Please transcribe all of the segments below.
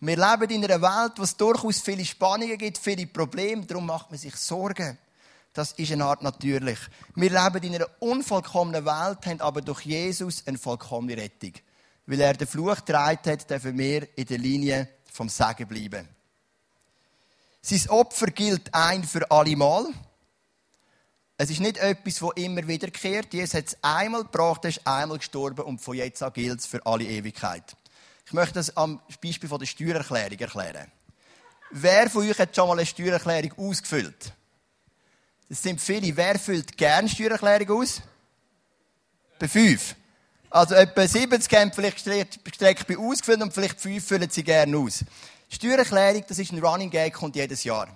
Wir leben in einer Welt, wo es durchaus viele Spannungen gibt, viele Probleme, darum macht man sich Sorgen. Das ist eine Art natürlich. Wir leben in einer unvollkommenen Welt, haben aber durch Jesus eine vollkommene Rettung. Weil er den Fluch getragen hat, dürfen wir in der Linie vom Segen bleiben. Sein Opfer gilt ein für alle Mal. Es ist nicht etwas, das immer wiederkehrt. Jesus hat es einmal gebracht, er ist einmal gestorben und von jetzt an gilt es für alle Ewigkeit. Ich möchte das am Beispiel der Steuererklärung erklären. Wer von euch hat schon mal eine Steuererklärung ausgefüllt? Das sind viele. Wer füllt gerne Steuererklärung aus? Bei fünf. Also etwa 70 haben vielleicht gestreckt bei ausgefüllt und vielleicht fünf füllen sie gerne aus. Steuererklärung, das ist ein Running Gag, kommt jedes Jahr.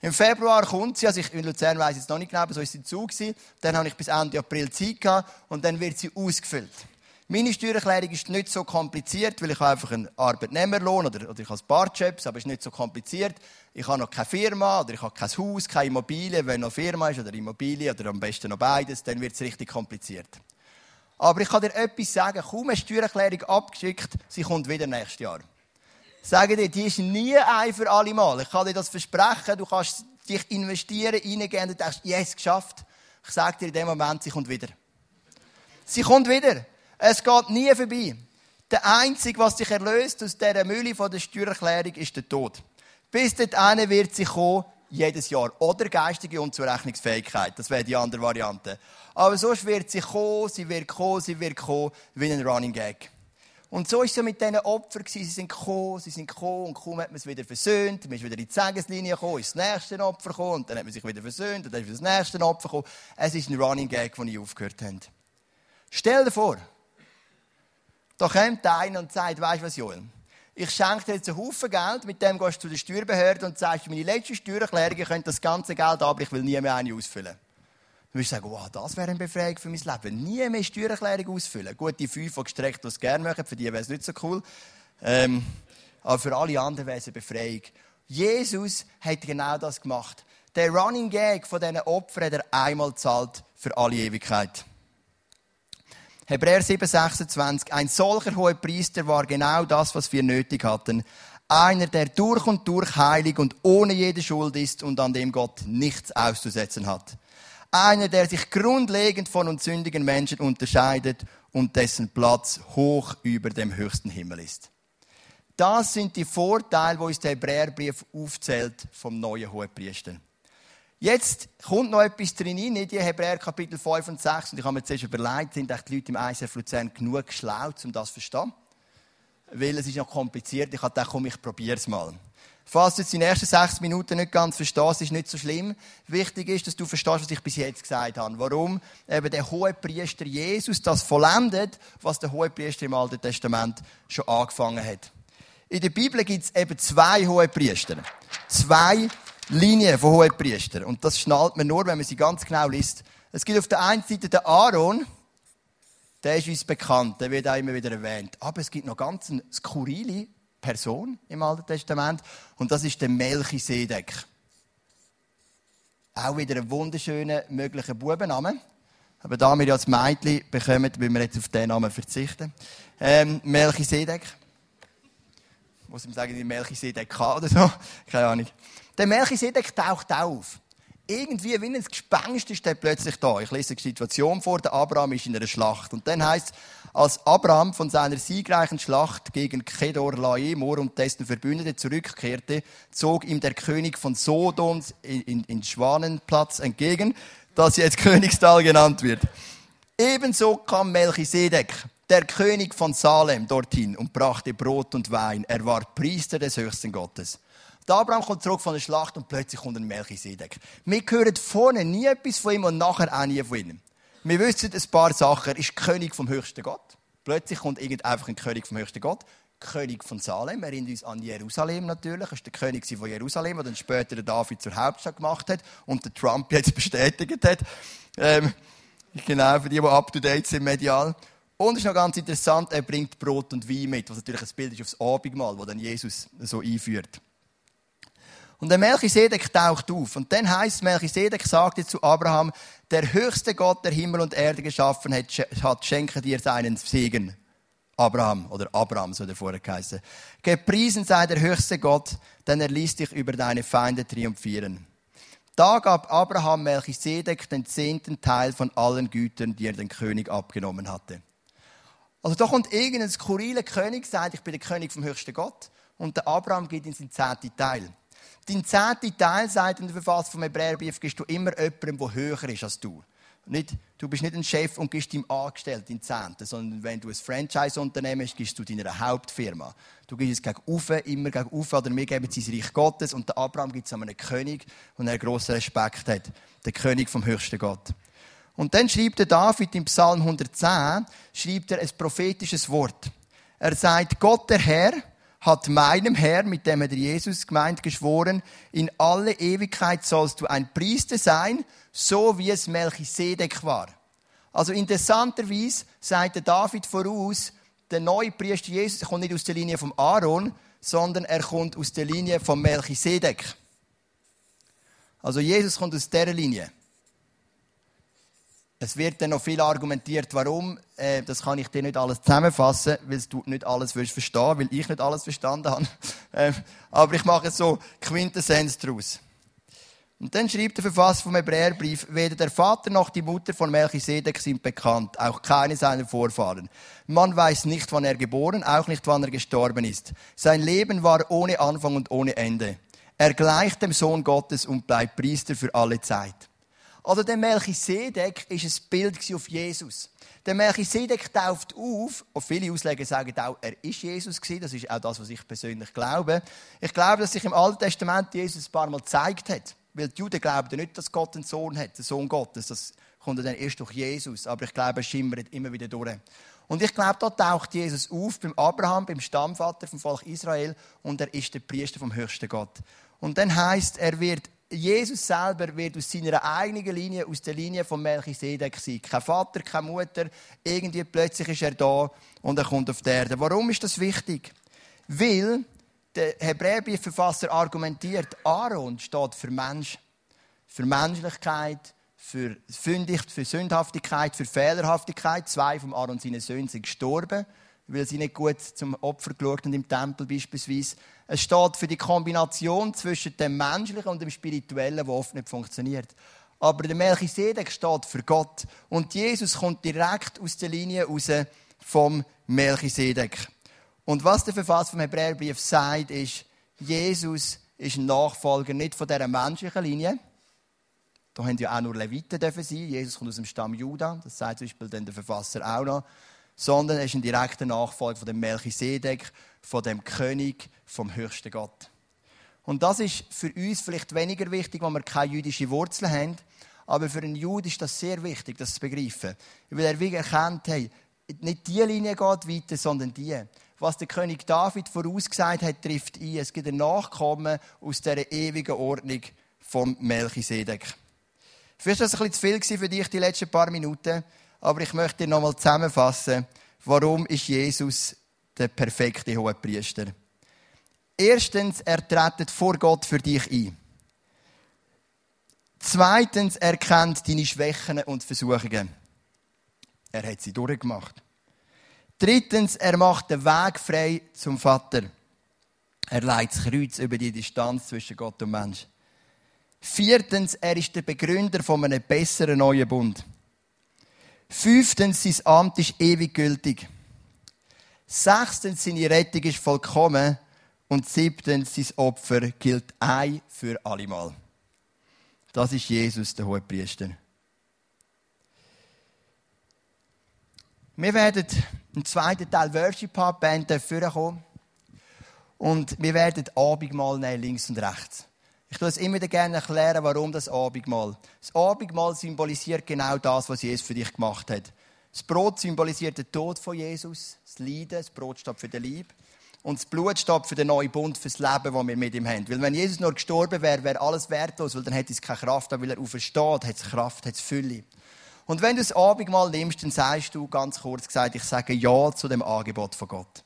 Im Februar kommt sie, also ich in Luzern weiss jetzt noch nicht genau, aber so ist sie zu. Dann habe ich bis Ende April Zeit gehabt und dann wird sie ausgefüllt. Meine Steuererklärung ist nicht so kompliziert, weil ich habe einfach einen Arbeitnehmerlohn oder, oder ich habe ein paar Jobs, aber es ist nicht so kompliziert. Ich habe noch keine Firma oder ich habe kein Haus, keine Immobilie. Wenn noch Firma ist oder Immobilie oder am besten noch beides, dann wird es richtig kompliziert. Aber ich kann dir etwas sagen, kaum eine Steuererklärung abgeschickt, sie kommt wieder nächstes Jahr. Sage dir, die ist nie ein für alle Mal. Ich kann dir das versprechen. Du kannst dich investieren, reingehen und denkst, yes, geschafft. Ich sage dir in dem Moment, sie kommt wieder. Sie kommt wieder. Es geht nie vorbei. Der Einzige, was dich erlöst aus dieser Mühle von der Steuererklärung, ist der Tod. Bis dorthin wird sie kommen, jedes Jahr. Oder geistige Unzurechnungsfähigkeit. Das wäre die andere Variante. Aber sonst wird sie kommen, sie wird kommen, sie wird kommen, wie ein Running Gag. Und so ist es mit diesen Opfern. Sie sind gekommen, sie sind gekommen und kaum hat man es wieder versöhnt. Man ist wieder in die Segenslinie gekommen, ist das nächste Opfer gekommen und dann hat man sich wieder versöhnt und dann ist das nächste Opfer gekommen. Es ist ein Running Gag, den ich aufgehört habe. Stell dir vor, da kommt einer und sagt, weißt du was, Joel? Ich schenke dir jetzt einen Haufen Geld, mit dem gehst du zu der Steuerbehörde und sagst, meine letzte Steuererklärung, ihr könnt das ganze Geld aber ich will nie mehr eine ausfüllen. Du wirst sagen, wow, das wäre eine Befreiung für mein Leben. Nie mehr Steuererklärung ausfüllen. Gut, die fünf, die gestreckt, die es gerne machen, für die wäre es nicht so cool. Ähm, aber für alle anderen wäre es eine Befreiung. Jesus hat genau das gemacht. Der Running Gag von diesen Opfern hat er einmal gezahlt für alle Ewigkeit. Hebräer 7, 26. Ein solcher hoher Priester war genau das, was wir nötig hatten. Einer, der durch und durch heilig und ohne jede Schuld ist und an dem Gott nichts auszusetzen hat. Einer, der sich grundlegend von uns sündigen Menschen unterscheidet und dessen Platz hoch über dem höchsten Himmel ist. Das sind die Vorteile, wo uns der Hebräerbrief aufzählt vom neuen Hohepriester. Jetzt kommt noch etwas drin in die Hebräer Kapitel 5 und 6. Und ich habe mir zuerst überlegt, sind die Leute im ISF Luzern genug schlau, um das zu verstehen? Weil es ist noch kompliziert. Ich habe gedacht, komm, ich probiere es mal. Falls du jetzt die ersten sechs Minuten nicht ganz verstehst, ist nicht so schlimm. Wichtig ist, dass du verstehst, was ich bis jetzt gesagt habe. Warum eben der hohe Priester Jesus das vollendet, was der hohe Priester im Alten Testament schon angefangen hat. In der Bibel gibt es eben zwei hohe Priester. Zwei Linien von hohen Priestern. Und das schnallt man nur, wenn man sie ganz genau liest. Es gibt auf der einen Seite den Aaron, der ist uns bekannt, der wird auch immer wieder erwähnt. Aber es gibt noch ganz eine skurrile Person im Alten Testament und das ist der Melchisedek. Auch wieder ein wunderschöner möglicher Bubenname. Aber da wir ja als Mädchen bekommen, müssen wir jetzt auf diesen Namen verzichten. Ähm, Melchisedek. Ich ihm sagen, die Melchisedek oder so. Keine Ahnung. Der Melchisedek taucht auf. Irgendwie wie ein Gespenst ist der plötzlich da. Ich lese die Situation vor. Der Abraham ist in einer Schlacht. Und dann heißt als Abraham von seiner siegreichen Schlacht gegen Kedor Laemor und dessen Verbündete zurückkehrte, zog ihm der König von Sodom in, in, in Schwanenplatz entgegen, das jetzt Königstal genannt wird. Ebenso kam Melchisedek, der König von Salem, dorthin und brachte Brot und Wein. Er war Priester des höchsten Gottes. Der Abraham kommt zurück von der Schlacht und plötzlich kommt ein Melchisedek. Wir hören vorne nie etwas von ihm und nachher auch nie von ihm. Wir wissen ein paar Sachen. Er ist König vom höchsten Gott. Plötzlich kommt irgend einfach ein König vom höchsten Gott. König von Salem. Er erinnert uns an Jerusalem natürlich. Er ist der König von Jerusalem, der dann später der David zur Hauptstadt gemacht hat und der Trump jetzt bestätigt hat. Ähm, genau, für die, die up to date sind medial. Und es ist noch ganz interessant, er bringt Brot und Wein mit, was natürlich ein Bild ist aufs Abendmahl, das dann Jesus so einführt. Und der Melchisedek taucht auf. Und dann heißt Melchisedek sagte zu Abraham, der höchste Gott, der Himmel und Erde geschaffen hat, schenke dir seinen Segen. Abraham oder Abraham, so der vorher geheißen. Gepriesen sei der höchste Gott, denn er ließ dich über deine Feinde triumphieren. Da gab Abraham Melchisedek den zehnten Teil von allen Gütern, die er den König abgenommen hatte. Also da kommt irgendein skurriler König, sagt, ich bin der König vom höchsten Gott, und der Abraham gibt ihm seinen zehnten Teil. Dein zehnten Teil, sagt in der Verfassung vom Hebräerbrief, gibst du immer jemandem, der höher ist als du. Nicht, du bist nicht ein Chef und gibst deinem Angestellten Zehnten, sondern wenn du ein Franchise-Unternehmen hast, gibst du deiner Hauptfirma. Du gibst es gegen Ufe, immer gegen Ufe, oder wir geben es ins Reich Gottes und der Abraham gibt es an einen König, und er grossen Respekt hat. Der König vom höchsten Gott. Und dann schreibt der David im Psalm 110, schreibt er ein prophetisches Wort. Er sagt, Gott der Herr hat meinem Herr, mit dem er Jesus gemeint, geschworen, in alle Ewigkeit sollst du ein Priester sein, so wie es Melchisedek war. Also interessanterweise sagt der David voraus, der neue Priester Jesus kommt nicht aus der Linie von Aaron, sondern er kommt aus der Linie von Melchisedek. Also Jesus kommt aus dieser Linie. Es wird dann noch viel argumentiert, warum. Äh, das kann ich dir nicht alles zusammenfassen, weil du nicht alles verstehen weil ich nicht alles verstanden habe. Äh, aber ich mache so Quintessenz daraus. Und dann schreibt der Verfasser vom Hebräerbrief, weder der Vater noch die Mutter von Melchisedek sind bekannt, auch keine seiner Vorfahren. Man weiß nicht, wann er geboren, auch nicht, wann er gestorben ist. Sein Leben war ohne Anfang und ohne Ende. Er gleicht dem Sohn Gottes und bleibt Priester für alle Zeit. Also der Melchisedek ist ein Bild auf Jesus. Der Melchisedek tauft auf, und viele Ausleger sagen auch, er ist Jesus gewesen. Das ist auch das, was ich persönlich glaube. Ich glaube, dass sich im Alten Testament Jesus ein paar Mal gezeigt hat. Weil die Juden glauben nicht, dass Gott einen Sohn hat, den Sohn Gottes. Das kommt dann erst durch Jesus. Aber ich glaube, er schimmert immer wieder durch. Und ich glaube, da taucht Jesus auf beim Abraham, beim Stammvater vom Volk Israel. Und er ist der Priester vom höchsten Gott. Und dann heißt, er wird Jesus selber wird aus seiner eigenen Linie, aus der Linie von Melchisedek sein. Kein Vater, keine Mutter. Irgendwie plötzlich ist er da und er kommt auf die Erde. Warum ist das wichtig? Weil der Hebräerbriefverfasser argumentiert, Aaron steht für Mensch, für Menschlichkeit, für, für Sündhaftigkeit, für Fehlerhaftigkeit. Zwei von Aaron seinen Söhnen sind gestorben, weil sie nicht gut zum Opfer geschaut haben im Tempel beispielsweise. Es steht für die Kombination zwischen dem Menschlichen und dem Spirituellen, die oft nicht funktioniert. Aber der Melchisedek steht für Gott. Und Jesus kommt direkt aus der Linie raus vom Melchisedek. Und was der Verfasser vom Hebräerbrief sagt, ist, Jesus ist ein Nachfolger nicht von dieser menschlichen Linie. Da haben ja auch nur Leviten sein. Jesus kommt aus dem Stamm Juda. Das sagt zum Beispiel dann der Verfasser auch noch. Sondern er ist ein direkter Nachfolger von dem Melchisedek, von dem König, vom höchsten Gott. Und das ist für uns vielleicht weniger wichtig, weil wir keine jüdischen Wurzeln haben. Aber für einen Juden ist das sehr wichtig, das zu begreifen. Weil er wie erkennt, hey, nicht die Linie geht weiter, sondern die was der König David vorausgesagt hat, trifft ein. Es gibt ein Nachkommen aus dieser ewigen Ordnung vom Melchisedek. Vielleicht war das ein bisschen zu viel für dich, die letzten paar Minuten. Aber ich möchte nochmal zusammenfassen, warum ist Jesus der perfekte Hohepriester? Erstens, er tritt vor Gott für dich ein. Zweitens, er kennt deine Schwächen und Versuchungen. Er hat sie durchgemacht. Drittens, er macht den Weg frei zum Vater. Er leitet das Kreuz über die Distanz zwischen Gott und Mensch. Viertens, er ist der Begründer von einem besseren neuen Bund. Fünftens, sein Amt ist ewig gültig. Sechstens, seine Rettung ist vollkommen. Und siebtens, sein Opfer gilt ein für allemal. Das ist Jesus, der Hohepriester. Wir werden im zweiten Teil Worship die Band kommen. Und wir werden Abendmahl nehmen, links und rechts. Ich tue es immer gerne erklären, warum das Abendmahl. Das Abendmahl symbolisiert genau das, was Jesus für dich gemacht hat. Das Brot symbolisiert den Tod von Jesus, das Leiden, das Brot steht für den Lieb. Und das Blut steht für den neuen Bund, für das Leben, das wir mit ihm haben. Weil wenn Jesus nur gestorben wäre, wäre alles wertlos, weil dann hätte es keine Kraft. Aber weil er aufersteht, hat es Kraft, hat es Fülle. Und wenn du das Abendmahl nimmst, dann sagst du ganz kurz gesagt, ich sage Ja zu dem Angebot von Gott.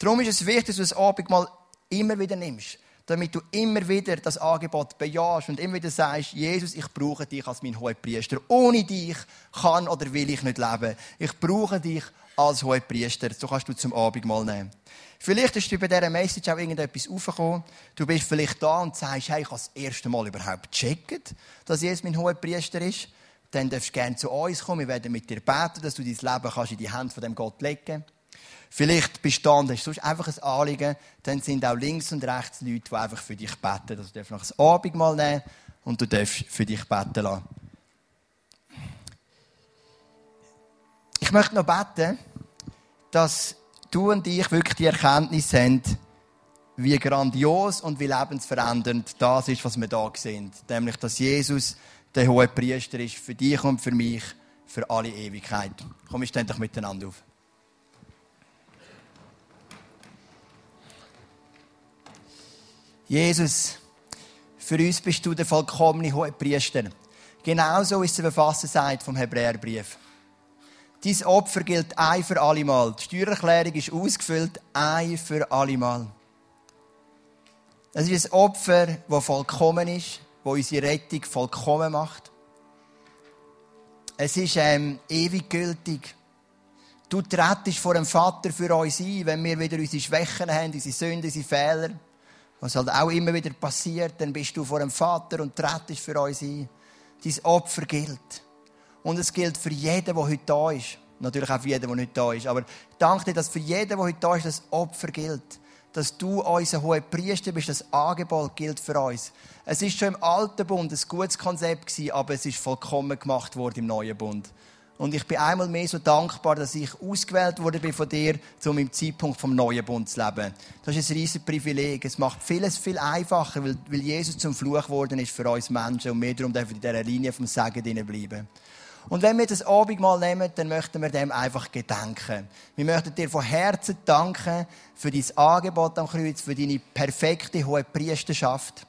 Darum ist es wichtig, dass du das Abendmahl immer wieder nimmst, damit du immer wieder das Angebot bejahst und immer wieder sagst, Jesus, ich brauche dich als mein Hohepriester. Ohne dich kann oder will ich nicht leben. Ich brauche dich als hoher Priester. So kannst du zum Abendmahl nehmen. Vielleicht ist dir bei dieser Message auch irgendetwas aufgekommen. Du bist vielleicht da und sagst, hey, ich habe das erste Mal überhaupt gecheckt, dass Jesus mein hoher Priester ist. Dann darfst du gerne zu uns kommen. Wir werden mit dir beten, dass du dein Leben kannst in die Hand von dem Gott legen kannst. Vielleicht und hast sonst einfach ein Anliegen. Dann sind auch links und rechts Leute, die einfach für dich beten. Also du darfst noch ein Abendmahl nehmen und du darfst für dich beten lassen. Ich möchte noch beten, dass du und ich wirklich die Erkenntnis haben, wie grandios und wie lebensverändernd das ist, was wir da sehen. Nämlich, dass Jesus der hohe Priester ist für dich und für mich, für alle Ewigkeit. Komm, wir stehen doch miteinander auf. Jesus, für uns bist du der vollkommene hohe Priester. Genauso ist der Verfasser vom Hebräerbrief. Dein Opfer gilt ein für alle Mal. Die Steuererklärung ist ausgefüllt, ein für alle Mal. Es ist ein Opfer, das vollkommen ist, das unsere Rettung vollkommen macht. Es ist ähm, ewig gültig. Du trittst vor dem Vater für uns ein, wenn wir wieder unsere Schwächen haben, unsere Sünden, unsere Fehler. Was halt auch immer wieder passiert, dann bist du vor dem Vater und trittst für uns ein. Dein Opfer gilt. Und es gilt für jeden, der heute da ist. Natürlich auch für jeden, der nicht da ist. Aber danke dir, dass für jeden, der heute da ist, das Opfer gilt. Dass du unser hoher Priester bist, das Angebot gilt für uns. Es ist schon im alten Bund ein gutes Konzept gewesen, aber es ist vollkommen gemacht worden im neuen Bund. Und ich bin einmal mehr so dankbar, dass ich ausgewählt wurde von dir, um im Zeitpunkt vom neuen Bund zu leben. Das ist ein riesiges Privileg. Es macht vieles viel einfacher, weil, Jesus zum Fluch geworden ist für uns Menschen und wir darum dürfen in dieser Linie vom Segen bleiben. Und wenn wir das Abendmahl nehmen, dann möchten wir dem einfach gedenken. Wir möchten dir von Herzen danken für dein Angebot am Kreuz, für deine perfekte hohe Priesterschaft.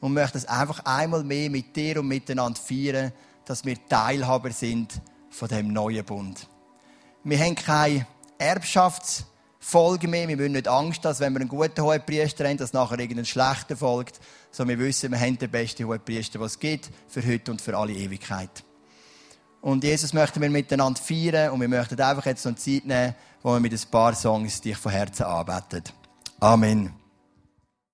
Und möchten es einfach einmal mehr mit dir und miteinander feiern, dass wir Teilhaber sind von dem neuen Bund. Wir haben keine Erbschaftsfolge mehr. Wir müssen nicht Angst haben, dass wenn wir einen guten Hohepriester haben, dass nachher irgendein schlechter folgt. Sondern wir wissen, wir haben den besten Hohepriester, was es gibt, für heute und für alle Ewigkeit. Und Jesus möchten wir miteinander feiern und wir möchten einfach jetzt so eine Zeit nehmen, wo wir mit ein paar Songs dich von Herzen anbeten. Amen.